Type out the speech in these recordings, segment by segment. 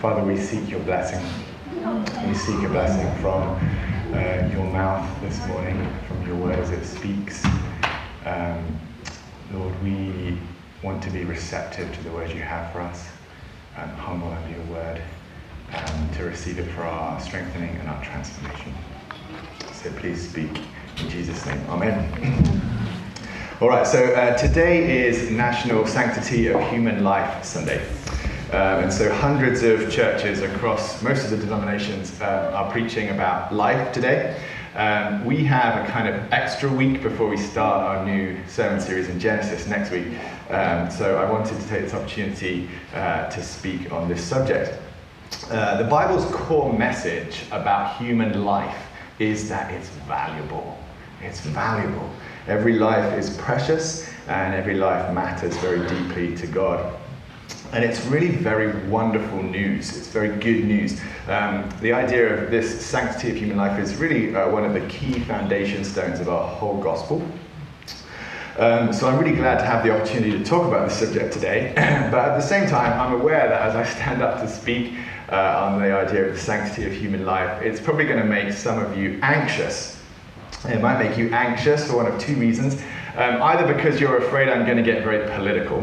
Father, we seek your blessing. We seek a blessing from uh, your mouth this morning, from your word as it speaks. Um, Lord, we want to be receptive to the words you have for us, and humble under your word, um, to receive it for our strengthening and our transformation. So please speak in Jesus' name. Amen. All right, so uh, today is National Sanctity of Human Life Sunday. Um, and so hundreds of churches across most of the denominations uh, are preaching about life today. Um, we have a kind of extra week before we start our new sermon series in Genesis next week. Um, so I wanted to take this opportunity uh, to speak on this subject. Uh, the Bible's core message about human life is that it's valuable. It's valuable. Every life is precious and every life matters very deeply to God. And it's really very wonderful news. It's very good news. Um, the idea of this sanctity of human life is really uh, one of the key foundation stones of our whole gospel. Um, so I'm really glad to have the opportunity to talk about this subject today. but at the same time, I'm aware that as I stand up to speak uh, on the idea of the sanctity of human life, it's probably going to make some of you anxious it might make you anxious for one of two reasons. Um, either because you're afraid I'm going to get very political,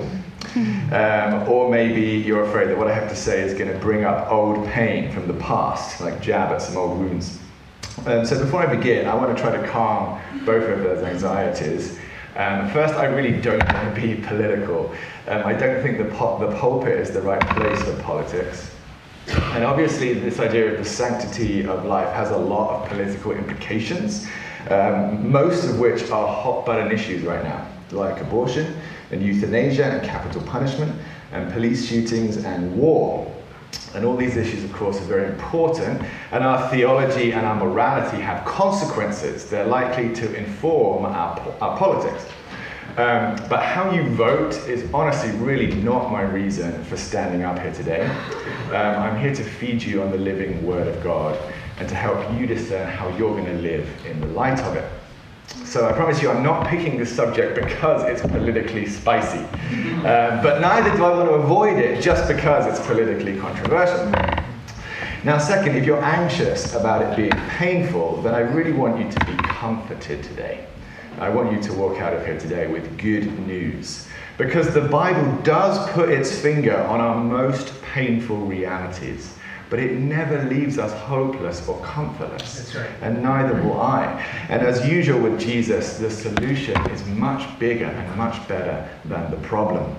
um, or maybe you're afraid that what I have to say is going to bring up old pain from the past, like jab at some old wounds. Um, so before I begin, I want to try to calm both of those anxieties. Um, first, I really don't want to be political. Um, I don't think the, po- the pulpit is the right place for politics. And obviously, this idea of the sanctity of life has a lot of political implications um, most of which are hot button issues right now, like abortion and euthanasia and capital punishment and police shootings and war. And all these issues, of course, are very important, and our theology and our morality have consequences. They're likely to inform our, our politics. Um, but how you vote is honestly really not my reason for standing up here today. Um, I'm here to feed you on the living Word of God and to help you discern how you're going to live in the light of it. So I promise you, I'm not picking this subject because it's politically spicy. Um, but neither do I want to avoid it just because it's politically controversial. Now, second, if you're anxious about it being painful, then I really want you to be comforted today. I want you to walk out of here today with good news. Because the Bible does put its finger on our most painful realities but it never leaves us hopeless or comfortless. Right. And neither will I. And as usual with Jesus, the solution is much bigger and much better than the problem.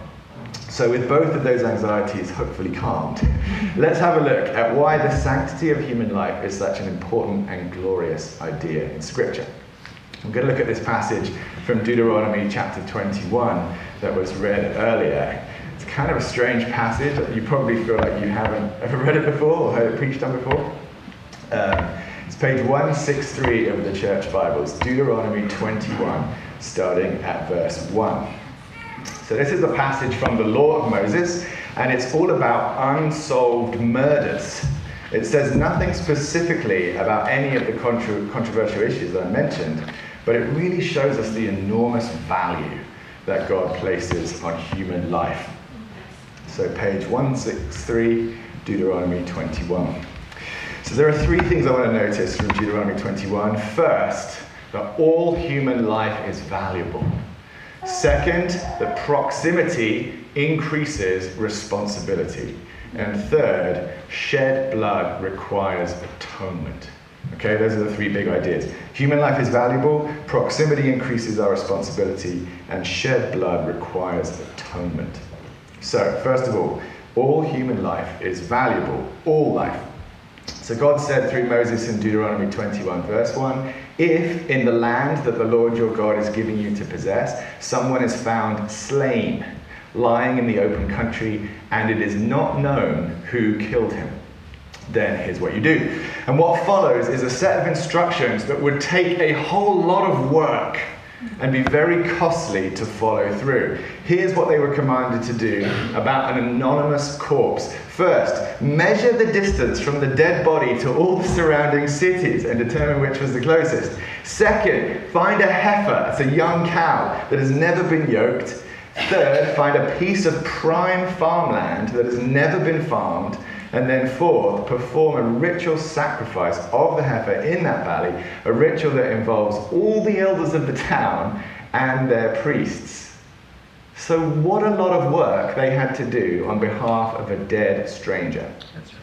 So, with both of those anxieties hopefully calmed, let's have a look at why the sanctity of human life is such an important and glorious idea in Scripture. I'm going to look at this passage from Deuteronomy chapter 21 that was read earlier kind of a strange passage. You probably feel like you haven't ever read it before or heard it preached on before. Um, it's page 163 of the Church Bibles, Deuteronomy 21, starting at verse 1. So, this is a passage from the Law of Moses, and it's all about unsolved murders. It says nothing specifically about any of the controversial issues that I mentioned, but it really shows us the enormous value that God places on human life. So, page 163, Deuteronomy 21. So, there are three things I want to notice from Deuteronomy 21. First, that all human life is valuable. Second, that proximity increases responsibility. And third, shed blood requires atonement. Okay, those are the three big ideas. Human life is valuable, proximity increases our responsibility, and shed blood requires atonement. So, first of all, all human life is valuable, all life. So, God said through Moses in Deuteronomy 21, verse 1 If in the land that the Lord your God is giving you to possess, someone is found slain, lying in the open country, and it is not known who killed him, then here's what you do. And what follows is a set of instructions that would take a whole lot of work and be very costly to follow through. Here's what they were commanded to do about an anonymous corpse. First, measure the distance from the dead body to all the surrounding cities and determine which was the closest. Second, find a heifer, it's a young cow that has never been yoked. Third, find a piece of prime farmland that has never been farmed And then, fourth, perform a ritual sacrifice of the heifer in that valley, a ritual that involves all the elders of the town and their priests. So, what a lot of work they had to do on behalf of a dead stranger. Right.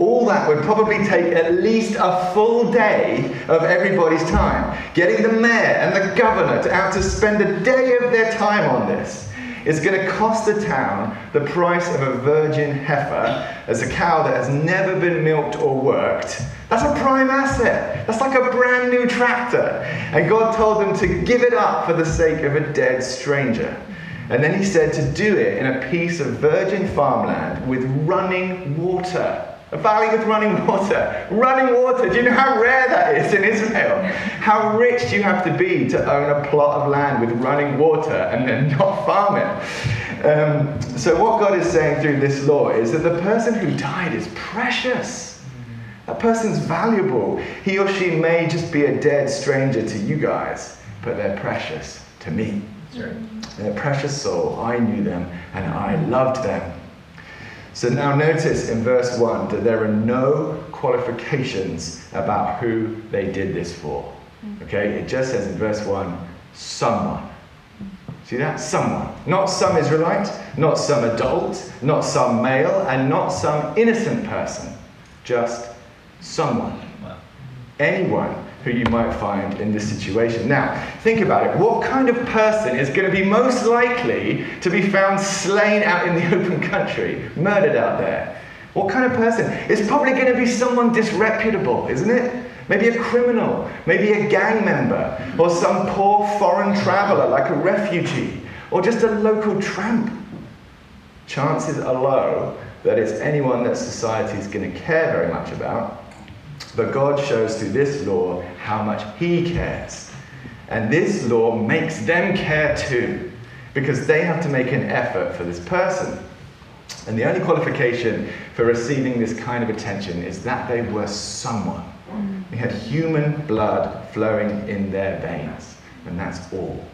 All that would probably take at least a full day of everybody's time. Getting the mayor and the governor to out to spend a day of their time on this. It's going to cost the town the price of a virgin heifer as a cow that has never been milked or worked. That's a prime asset. That's like a brand new tractor. And God told them to give it up for the sake of a dead stranger. And then he said to do it in a piece of virgin farmland with running water. A valley with running water. Running water. Do you know how rare that is in Israel? How rich do you have to be to own a plot of land with running water and then not farm it? Um, so, what God is saying through this law is that the person who died is precious. That person's valuable. He or she may just be a dead stranger to you guys, but they're precious to me. They're precious soul. I knew them and I loved them. So now notice in verse 1 that there are no qualifications about who they did this for. Mm. Okay? It just says in verse 1 someone. See that? Someone. Not some Israelite, not some adult, not some male, and not some innocent person. Just someone. Anyone who you might find in this situation. Now, think about it. What kind of person is going to be most likely to be found slain out in the open country, murdered out there? What kind of person? It's probably going to be someone disreputable, isn't it? Maybe a criminal, maybe a gang member, or some poor foreign traveler like a refugee, or just a local tramp. Chances are low that it's anyone that society is going to care very much about but God shows through this law how much He cares. And this law makes them care too, because they have to make an effort for this person. And the only qualification for receiving this kind of attention is that they were someone. They had human blood flowing in their veins, and that's all.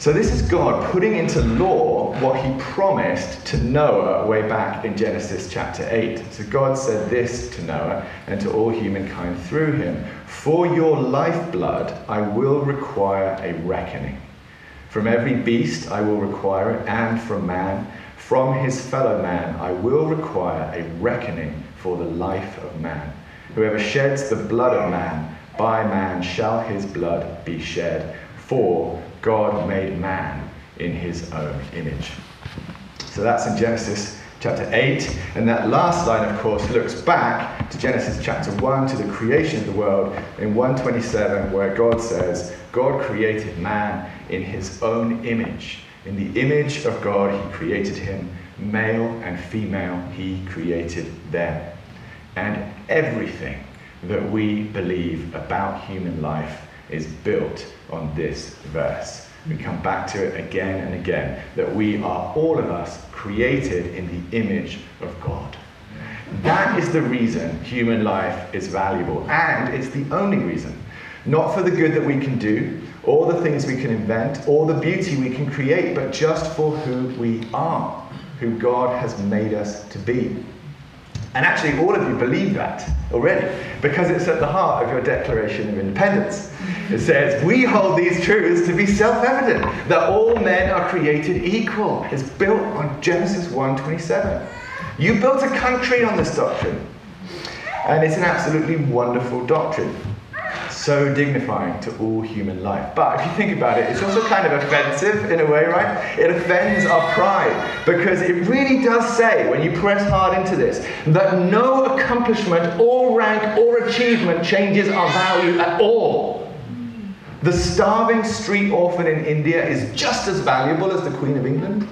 So, this is God putting into law what he promised to Noah way back in Genesis chapter 8. So, God said this to Noah and to all humankind through him For your lifeblood I will require a reckoning. From every beast I will require it, and from man, from his fellow man, I will require a reckoning for the life of man. Whoever sheds the blood of man, by man shall his blood be shed. For God made man in his own image. So that's in Genesis chapter 8. And that last line, of course, looks back to Genesis chapter 1, to the creation of the world, in 127, where God says, God created man in his own image. In the image of God, he created him, male and female, he created them. And everything that we believe about human life is built on this verse. We come back to it again and again that we are, all of us, created in the image of God. That is the reason human life is valuable, and it's the only reason. Not for the good that we can do, or the things we can invent, or the beauty we can create, but just for who we are, who God has made us to be. And actually, all of you believe that already because it's at the heart of your Declaration of Independence. It says, We hold these truths to be self evident that all men are created equal. It's built on Genesis 1:27. You built a country on this doctrine. And it's an absolutely wonderful doctrine so dignifying to all human life. But if you think about it, it's also kind of offensive in a way, right? It offends our pride because it really does say, when you press hard into this, that no accomplishment or rank or achievement changes our value at all. The starving street orphan in India is just as valuable as the Queen of England.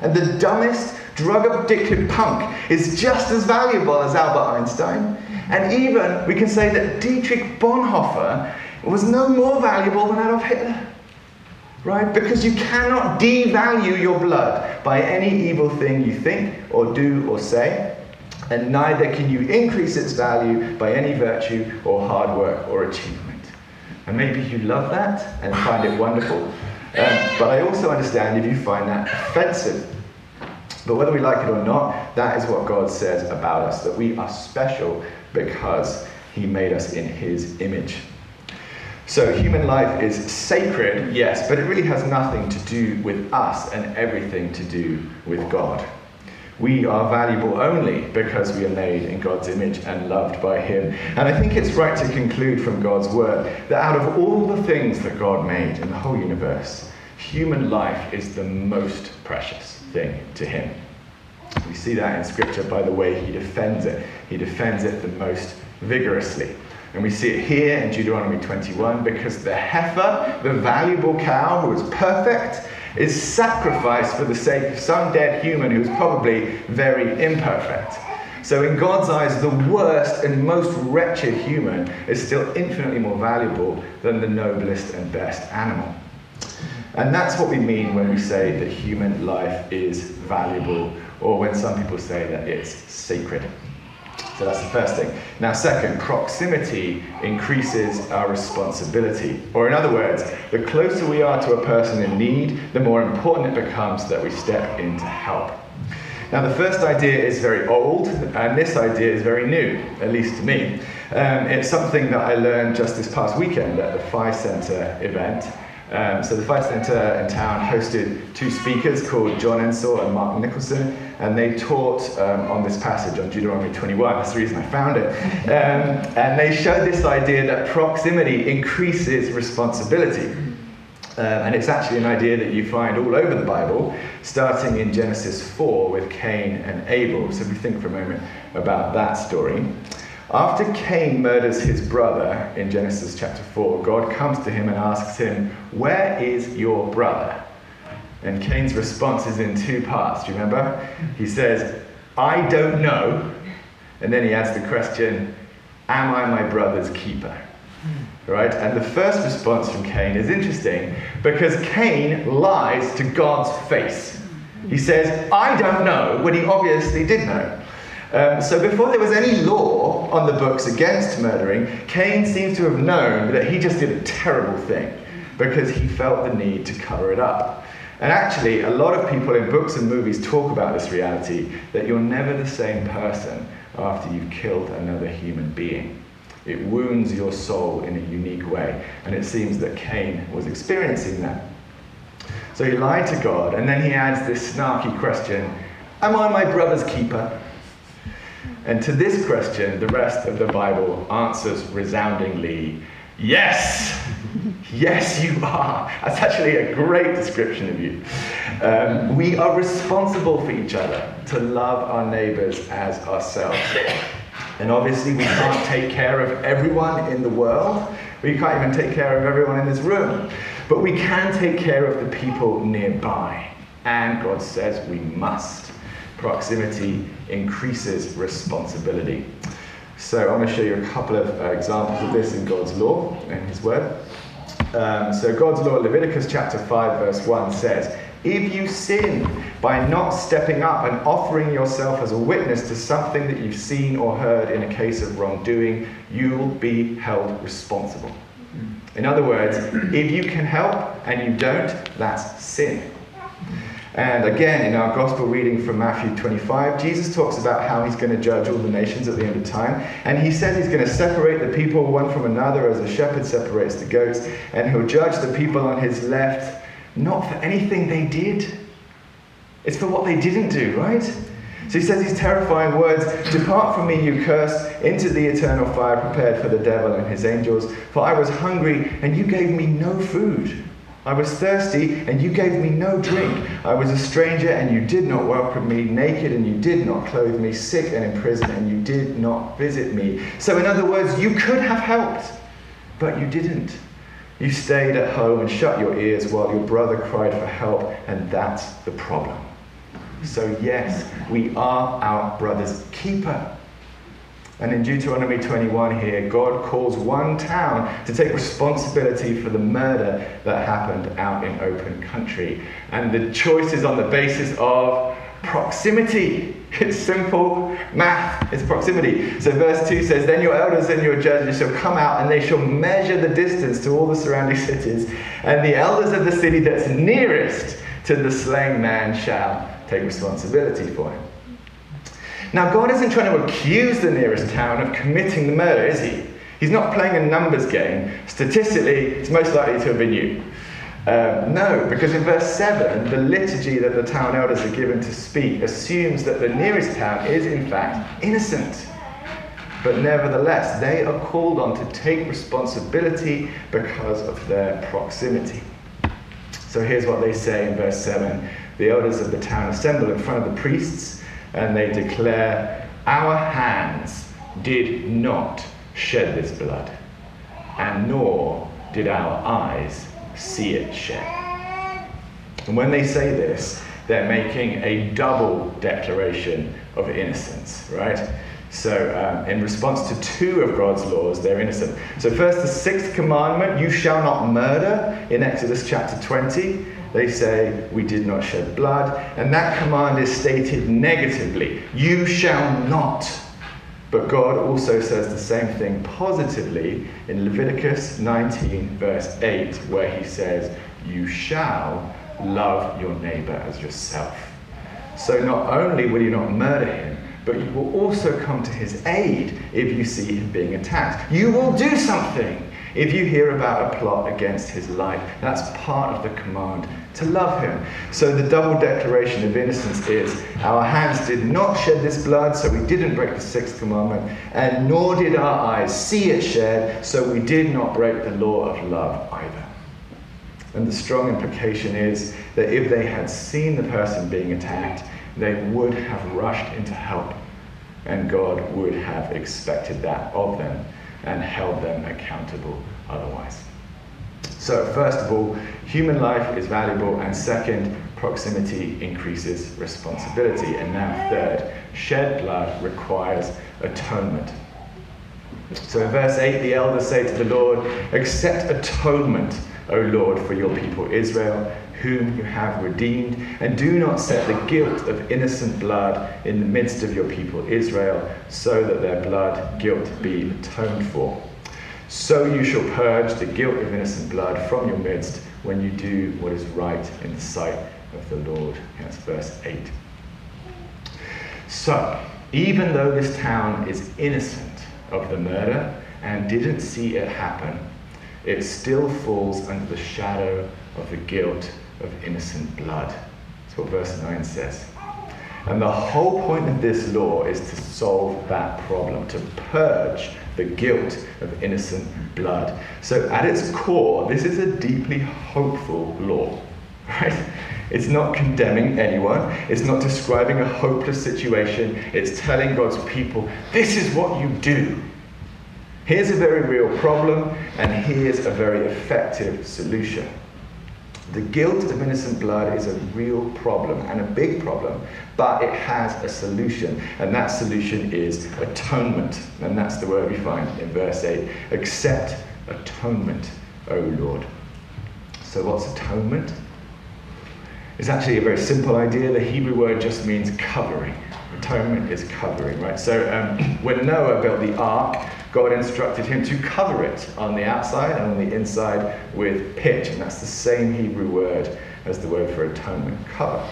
And the dumbest, drug addicted punk is just as valuable as Albert Einstein. And even we can say that Dietrich Bonhoeffer was no more valuable than Adolf Hitler. Right? Because you cannot devalue your blood by any evil thing you think or do or say, and neither can you increase its value by any virtue or hard work or achievement. And maybe you love that and find it wonderful, um, but I also understand if you find that offensive. But whether we like it or not, that is what God says about us that we are special because He made us in His image. So, human life is sacred, yes, but it really has nothing to do with us and everything to do with God. We are valuable only because we are made in God's image and loved by Him. And I think it's right to conclude from God's word that out of all the things that God made in the whole universe, human life is the most precious thing to Him. We see that in Scripture by the way He defends it. He defends it the most vigorously. And we see it here in Deuteronomy 21 because the heifer, the valuable cow who is perfect, is sacrificed for the sake of some dead human who's probably very imperfect. So, in God's eyes, the worst and most wretched human is still infinitely more valuable than the noblest and best animal. And that's what we mean when we say that human life is valuable, or when some people say that it's sacred. So that's the first thing. Now, second, proximity increases our responsibility. Or, in other words, the closer we are to a person in need, the more important it becomes that we step in to help. Now, the first idea is very old, and this idea is very new, at least to me. Um, it's something that I learned just this past weekend at the Phi Centre event. Um, so the Phi Centre in town hosted two speakers called John Ensor and Mark Nicholson, and they taught um, on this passage on Deuteronomy 21. That's the reason I found it. Um, and they showed this idea that proximity increases responsibility. Um, and it's actually an idea that you find all over the Bible, starting in Genesis 4 with Cain and Abel. So if we think for a moment about that story. After Cain murders his brother in Genesis chapter 4, God comes to him and asks him, Where is your brother? And Cain's response is in two parts. Do you remember? He says, I don't know. And then he adds the question, Am I my brother's keeper? Right? And the first response from Cain is interesting because Cain lies to God's face. He says, I don't know, when he obviously did know. Um, so before there was any law on the books against murdering, Cain seems to have known that he just did a terrible thing because he felt the need to cover it up. And actually, a lot of people in books and movies talk about this reality that you're never the same person after you've killed another human being. It wounds your soul in a unique way. And it seems that Cain was experiencing that. So he lied to God, and then he adds this snarky question Am I my brother's keeper? And to this question, the rest of the Bible answers resoundingly yes. yes, you are. That's actually a great description of you. Um, we are responsible for each other, to love our neighbors as ourselves. And obviously, we can't take care of everyone in the world. We can't even take care of everyone in this room. But we can take care of the people nearby. And God says we must. Proximity increases responsibility. So I'm going to show you a couple of uh, examples of this in God's law and His Word. Um, so God's law, Leviticus chapter 5, verse 1 says, If you sin by not stepping up and offering yourself as a witness to something that you've seen or heard in a case of wrongdoing, you'll be held responsible. In other words, if you can help and you don't, that's sin. And again, in our gospel reading from Matthew 25, Jesus talks about how he's going to judge all the nations at the end of time. And he says he's going to separate the people one from another as a shepherd separates the goats. And he'll judge the people on his left not for anything they did, it's for what they didn't do, right? So he says these terrifying words Depart from me, you cursed, into the eternal fire prepared for the devil and his angels. For I was hungry, and you gave me no food. I was thirsty, and you gave me no drink. I was a stranger, and you did not welcome me, naked, and you did not clothe me, sick and in prison, and you did not visit me. So, in other words, you could have helped, but you didn't. You stayed at home and shut your ears while your brother cried for help, and that's the problem. So, yes, we are our brother's keeper. And in Deuteronomy 21 here, God calls one town to take responsibility for the murder that happened out in open country. And the choice is on the basis of proximity. It's simple math, it's proximity. So, verse 2 says, Then your elders and your judges shall come out, and they shall measure the distance to all the surrounding cities, and the elders of the city that's nearest to the slain man shall take responsibility for him. Now, God isn't trying to accuse the nearest town of committing the murder, is he? He's not playing a numbers game. Statistically, it's most likely to have been you. Um, no, because in verse 7, the liturgy that the town elders are given to speak assumes that the nearest town is, in fact, innocent. But nevertheless, they are called on to take responsibility because of their proximity. So here's what they say in verse 7 The elders of the town assemble in front of the priests and they declare, Our hands did not shed this blood, and nor did our eyes see it shed. And when they say this, they're making a double declaration of innocence, right? So, um, in response to two of God's laws, they're innocent. So, first, the sixth commandment, you shall not murder, in Exodus chapter 20. They say, We did not shed blood. And that command is stated negatively You shall not. But God also says the same thing positively in Leviticus 19, verse 8, where He says, You shall love your neighbor as yourself. So, not only will you not murder him, but you will also come to his aid if you see him being attacked. You will do something if you hear about a plot against his life. That's part of the command to love him. So the double declaration of innocence is our hands did not shed this blood, so we didn't break the sixth commandment, and nor did our eyes see it shed, so we did not break the law of love either. And the strong implication is that if they had seen the person being attacked, they would have rushed into help, and God would have expected that of them and held them accountable otherwise. So, first of all, human life is valuable, and second, proximity increases responsibility. And now, third, shed blood requires atonement. So, in verse 8, the elders say to the Lord, Accept atonement, O Lord, for your people Israel whom you have redeemed, and do not set the guilt of innocent blood in the midst of your people Israel, so that their blood guilt be atoned for. So you shall purge the guilt of innocent blood from your midst when you do what is right in the sight of the Lord. That's verse 8. So, even though this town is innocent of the murder and didn't see it happen, it still falls under the shadow of the guilt of innocent blood. That's what verse 9 says. And the whole point of this law is to solve that problem, to purge the guilt of innocent blood. So, at its core, this is a deeply hopeful law, right? It's not condemning anyone. It's not describing a hopeless situation. It's telling God's people, this is what you do. Here's a very real problem, and here's a very effective solution. The guilt of innocent blood is a real problem and a big problem, but it has a solution, and that solution is atonement. And that's the word we find in verse 8. Accept atonement, O Lord. So, what's atonement? It's actually a very simple idea. The Hebrew word just means covering. Atonement is covering, right? So, um, when Noah built the ark, God instructed him to cover it on the outside and on the inside with pitch. And that's the same Hebrew word as the word for atonement cover.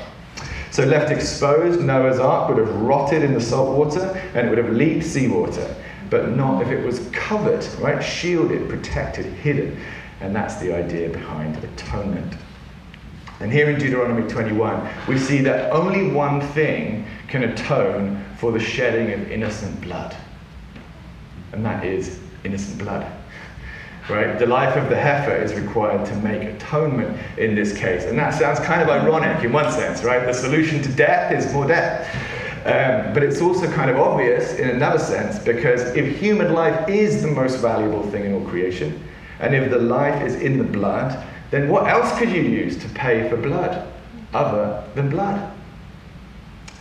So, left exposed, Noah's ark would have rotted in the salt water and it would have leaked seawater, but not if it was covered, right? Shielded, protected, hidden. And that's the idea behind atonement. And here in Deuteronomy 21, we see that only one thing can atone for the shedding of innocent blood and that is innocent blood. Right? The life of the heifer is required to make atonement in this case. And that sounds kind of ironic in one sense, right? The solution to death is more death. Um, but it's also kind of obvious in another sense because if human life is the most valuable thing in all creation, and if the life is in the blood, then what else could you use to pay for blood other than blood?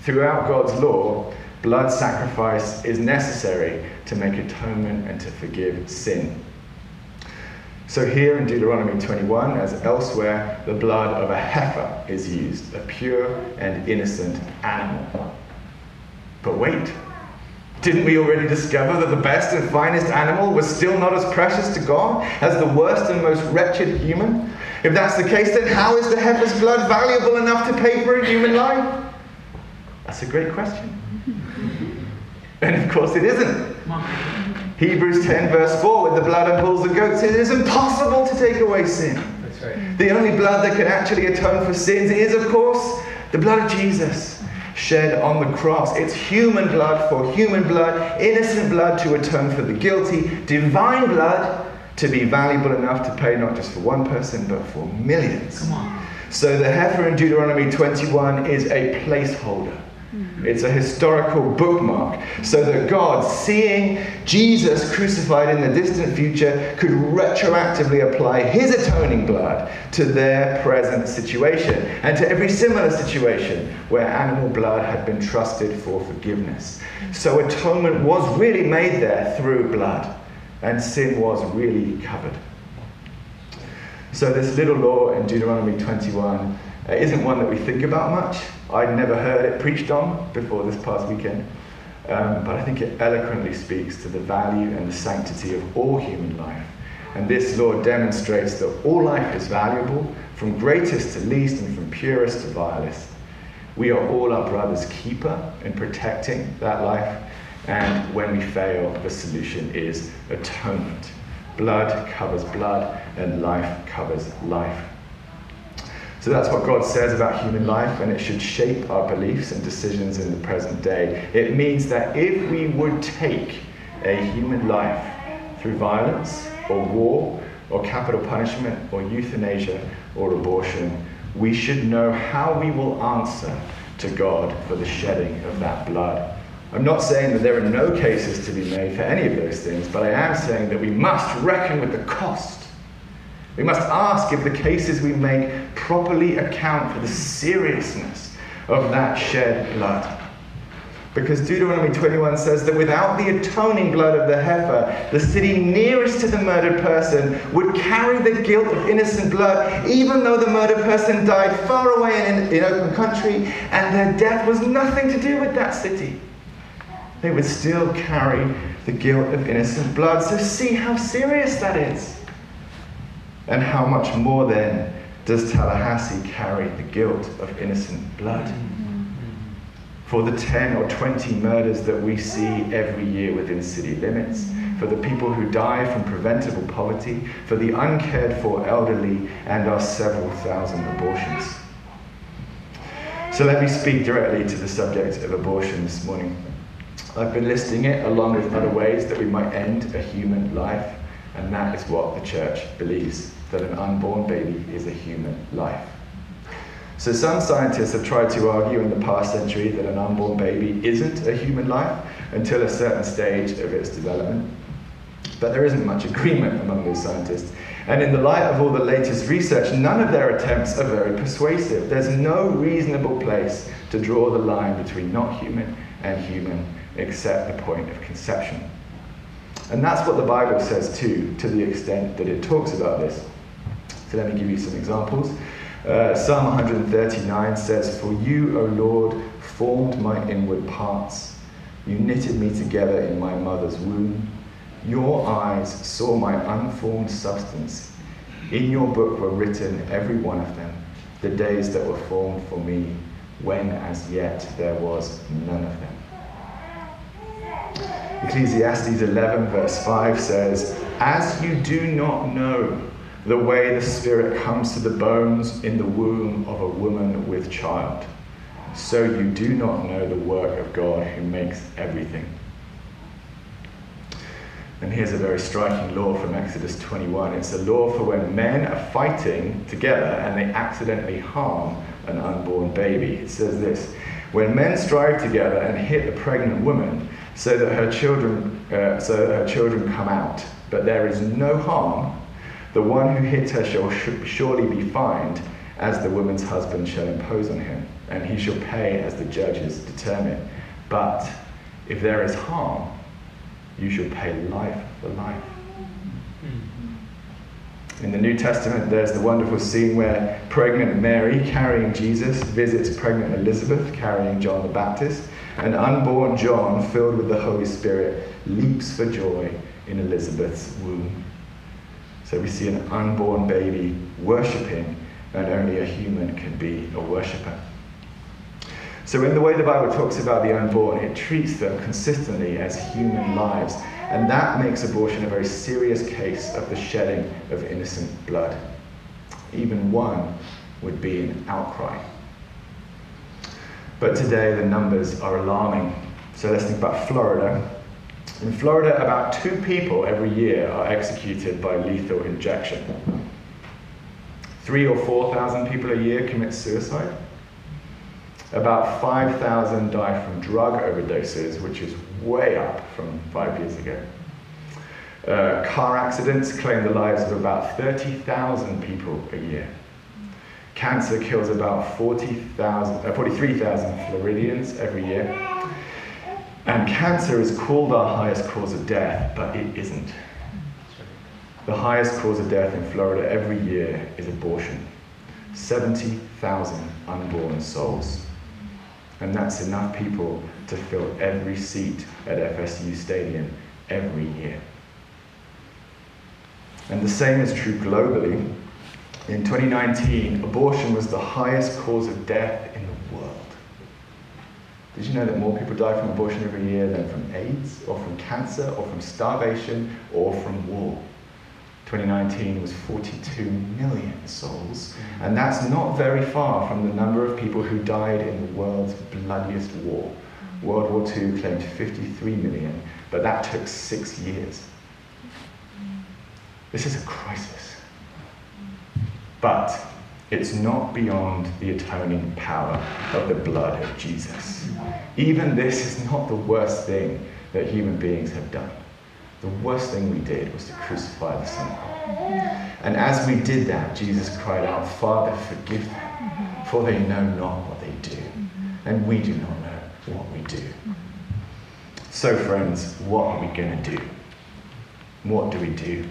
Throughout God's law, blood sacrifice is necessary to make atonement and to forgive sin. So, here in Deuteronomy 21, as elsewhere, the blood of a heifer is used, a pure and innocent animal. But wait, didn't we already discover that the best and finest animal was still not as precious to God as the worst and most wretched human? If that's the case, then how is the heifer's blood valuable enough to pay for a human life? That's a great question. And of course, it isn't. Hebrews 10, verse 4, with the blood of bulls and goats, it is impossible to take away sin. That's right. The only blood that can actually atone for sins is, of course, the blood of Jesus shed on the cross. It's human blood for human blood, innocent blood to atone for the guilty, divine blood to be valuable enough to pay not just for one person, but for millions. Come on. So the heifer in Deuteronomy 21 is a placeholder. It's a historical bookmark so that God, seeing Jesus crucified in the distant future, could retroactively apply his atoning blood to their present situation and to every similar situation where animal blood had been trusted for forgiveness. So atonement was really made there through blood, and sin was really covered. So, this little law in Deuteronomy 21 uh, isn't one that we think about much. I'd never heard it preached on before this past weekend, um, but I think it eloquently speaks to the value and the sanctity of all human life. And this law demonstrates that all life is valuable, from greatest to least and from purest to vilest. We are all our brother's keeper in protecting that life, and when we fail, the solution is atonement. Blood covers blood, and life covers life. So that's what God says about human life, and it should shape our beliefs and decisions in the present day. It means that if we would take a human life through violence or war or capital punishment or euthanasia or abortion, we should know how we will answer to God for the shedding of that blood. I'm not saying that there are no cases to be made for any of those things, but I am saying that we must reckon with the cost we must ask if the cases we make properly account for the seriousness of that shed blood. Because Deuteronomy 21 says that without the atoning blood of the heifer, the city nearest to the murdered person would carry the guilt of innocent blood, even though the murdered person died far away in, in open country and their death was nothing to do with that city. They would still carry the guilt of innocent blood. So, see how serious that is. And how much more then does Tallahassee carry the guilt of innocent blood? For the 10 or 20 murders that we see every year within city limits, for the people who die from preventable poverty, for the uncared for elderly, and our several thousand abortions. So let me speak directly to the subject of abortion this morning. I've been listing it along with other ways that we might end a human life, and that is what the church believes that an unborn baby is a human life. So, some scientists have tried to argue in the past century that an unborn baby isn't a human life until a certain stage of its development. But there isn't much agreement among those scientists. And in the light of all the latest research, none of their attempts are very persuasive. There's no reasonable place to draw the line between not human and human except the point of conception. And that's what the Bible says too, to the extent that it talks about this. So let me give you some examples. Uh, Psalm 139 says, For you, O Lord, formed my inward parts. You knitted me together in my mother's womb. Your eyes saw my unformed substance. In your book were written, every one of them, the days that were formed for me, when as yet there was none of them. Ecclesiastes 11, verse 5 says, As you do not know the way the Spirit comes to the bones in the womb of a woman with child. So you do not know the work of God who makes everything. And here's a very striking law from Exodus 21. It's a law for when men are fighting together and they accidentally harm an unborn baby. It says this When men strive together and hit a pregnant woman so that her children, uh, so that her children come out, but there is no harm, the one who hits her shall surely be fined, as the woman's husband shall impose on him, and he shall pay as the judges determine. But if there is harm, you shall pay life for life. In the New Testament, there's the wonderful scene where pregnant Mary, carrying Jesus, visits pregnant Elizabeth, carrying John the Baptist, and unborn John, filled with the Holy Spirit, leaps for joy in Elizabeth's womb. So we see an unborn baby worshipping, and only a human can be a worshipper. So, in the way the Bible talks about the unborn, it treats them consistently as human lives. And that makes abortion a very serious case of the shedding of innocent blood. Even one would be an outcry. But today the numbers are alarming. So let's think about Florida. In Florida, about two people every year are executed by lethal injection. Three or 4,000 people a year commit suicide. About 5,000 die from drug overdoses, which is way up from five years ago. Uh, car accidents claim the lives of about 30,000 people a year. Cancer kills about 40,000, uh, 43,000 Floridians every year. And cancer is called our highest cause of death, but it isn't. The highest cause of death in Florida every year is abortion 70,000 unborn souls. And that's enough people to fill every seat at FSU Stadium every year. And the same is true globally. In 2019, abortion was the highest cause of death in the world. Did you know that more people die from abortion every year than from AIDS, or from cancer, or from starvation, or from war? 2019 was 42 million souls, and that's not very far from the number of people who died in the world's bloodiest war. World War II claimed 53 million, but that took six years. This is a crisis. But it's not beyond the atoning power of the blood of Jesus. Even this is not the worst thing that human beings have done. The worst thing we did was to crucify the Son. And as we did that, Jesus cried out, Father, forgive them, for they know not what they do. And we do not know what we do. So, friends, what are we going to do? What do we do?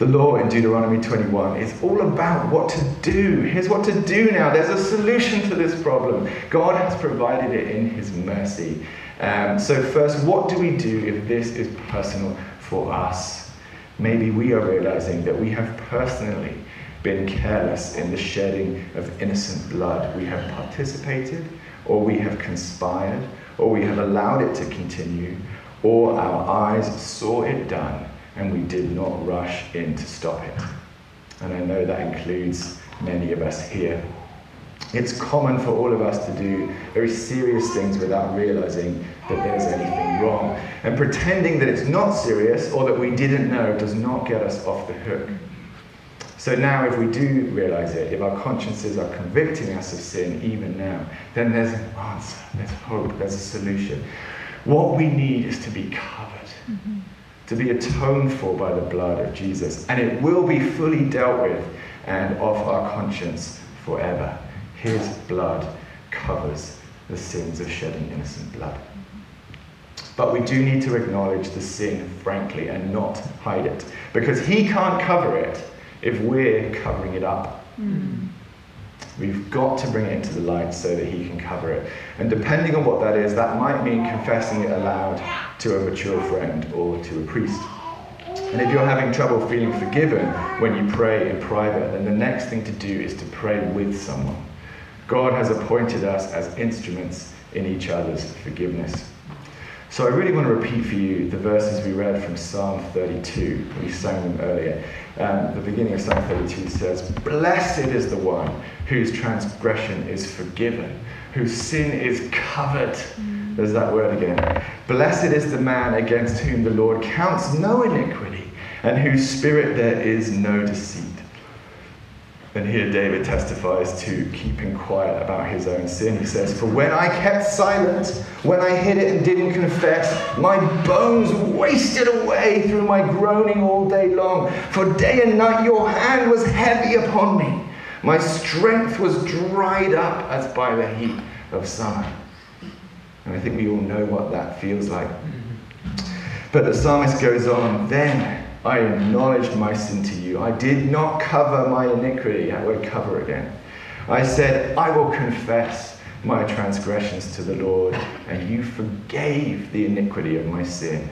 The law in Deuteronomy 21 is all about what to do. Here's what to do now. There's a solution to this problem. God has provided it in His mercy. Um, so, first, what do we do if this is personal for us? Maybe we are realizing that we have personally been careless in the shedding of innocent blood. We have participated, or we have conspired, or we have allowed it to continue, or our eyes saw it done and we did not rush in to stop it. And I know that includes many of us here. It's common for all of us to do very serious things without realizing that there's anything wrong. And pretending that it's not serious or that we didn't know does not get us off the hook. So now, if we do realize it, if our consciences are convicting us of sin even now, then there's an answer, there's hope, there's a solution. What we need is to be covered. Mm-hmm to be atoned for by the blood of Jesus, and it will be fully dealt with and off our conscience forever. His blood covers the sins of shedding innocent blood. But we do need to acknowledge the sin frankly and not hide it, because He can't cover it if we're covering it up. Mm. We've got to bring it into the light so that He can cover it. And depending on what that is, that might mean confessing it aloud to a mature friend or to a priest. And if you're having trouble feeling forgiven when you pray in private, then the next thing to do is to pray with someone. God has appointed us as instruments in each other's forgiveness. So I really want to repeat for you the verses we read from Psalm 32. We sang them earlier. Um, the beginning of Psalm 32 says, Blessed is the one whose transgression is forgiven, whose sin is covered. Mm. There's that word again. Blessed is the man against whom the Lord counts no iniquity, and whose spirit there is no deceit. And here David testifies to keeping quiet about his own sin. He says, For when I kept silent, when I hid it and didn't confess, my bones wasted away through my groaning all day long. For day and night your hand was heavy upon me. My strength was dried up as by the heat of summer. And I think we all know what that feels like. But the psalmist goes on, then I acknowledged my sin to you. I did not cover my iniquity. That word cover again. I said, I will confess my transgressions to the Lord, and you forgave the iniquity of my sin.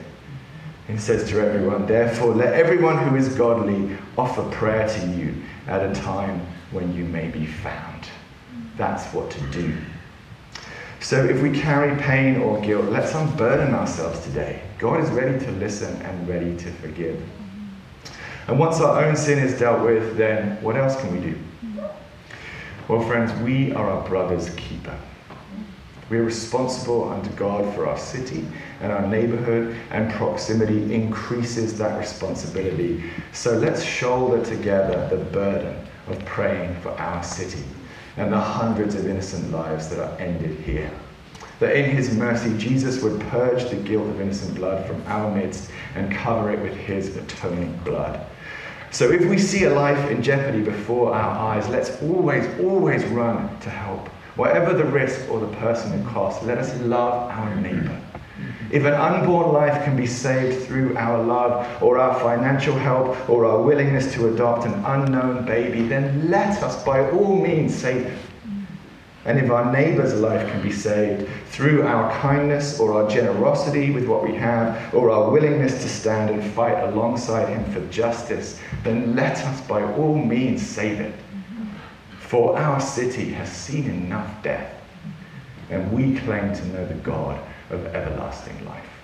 He says to everyone, Therefore, let everyone who is godly offer prayer to you at a time when you may be found. That's what to do. So if we carry pain or guilt, let's unburden ourselves today. God is ready to listen and ready to forgive. And once our own sin is dealt with, then what else can we do? Well, friends, we are our brother's keeper. We are responsible unto God for our city and our neighborhood, and proximity increases that responsibility. So let's shoulder together the burden of praying for our city and the hundreds of innocent lives that are ended here. That in his mercy, Jesus would purge the guilt of innocent blood from our midst and cover it with his atoning blood. So if we see a life in jeopardy before our eyes, let's always, always run to help. Whatever the risk or the personal cost, let us love our neighbor. If an unborn life can be saved through our love or our financial help or our willingness to adopt an unknown baby, then let us by all means save it. And if our neighbor's life can be saved through our kindness or our generosity with what we have or our willingness to stand and fight alongside him for justice, then let us by all means save it. For our city has seen enough death, and we claim to know the God of everlasting life.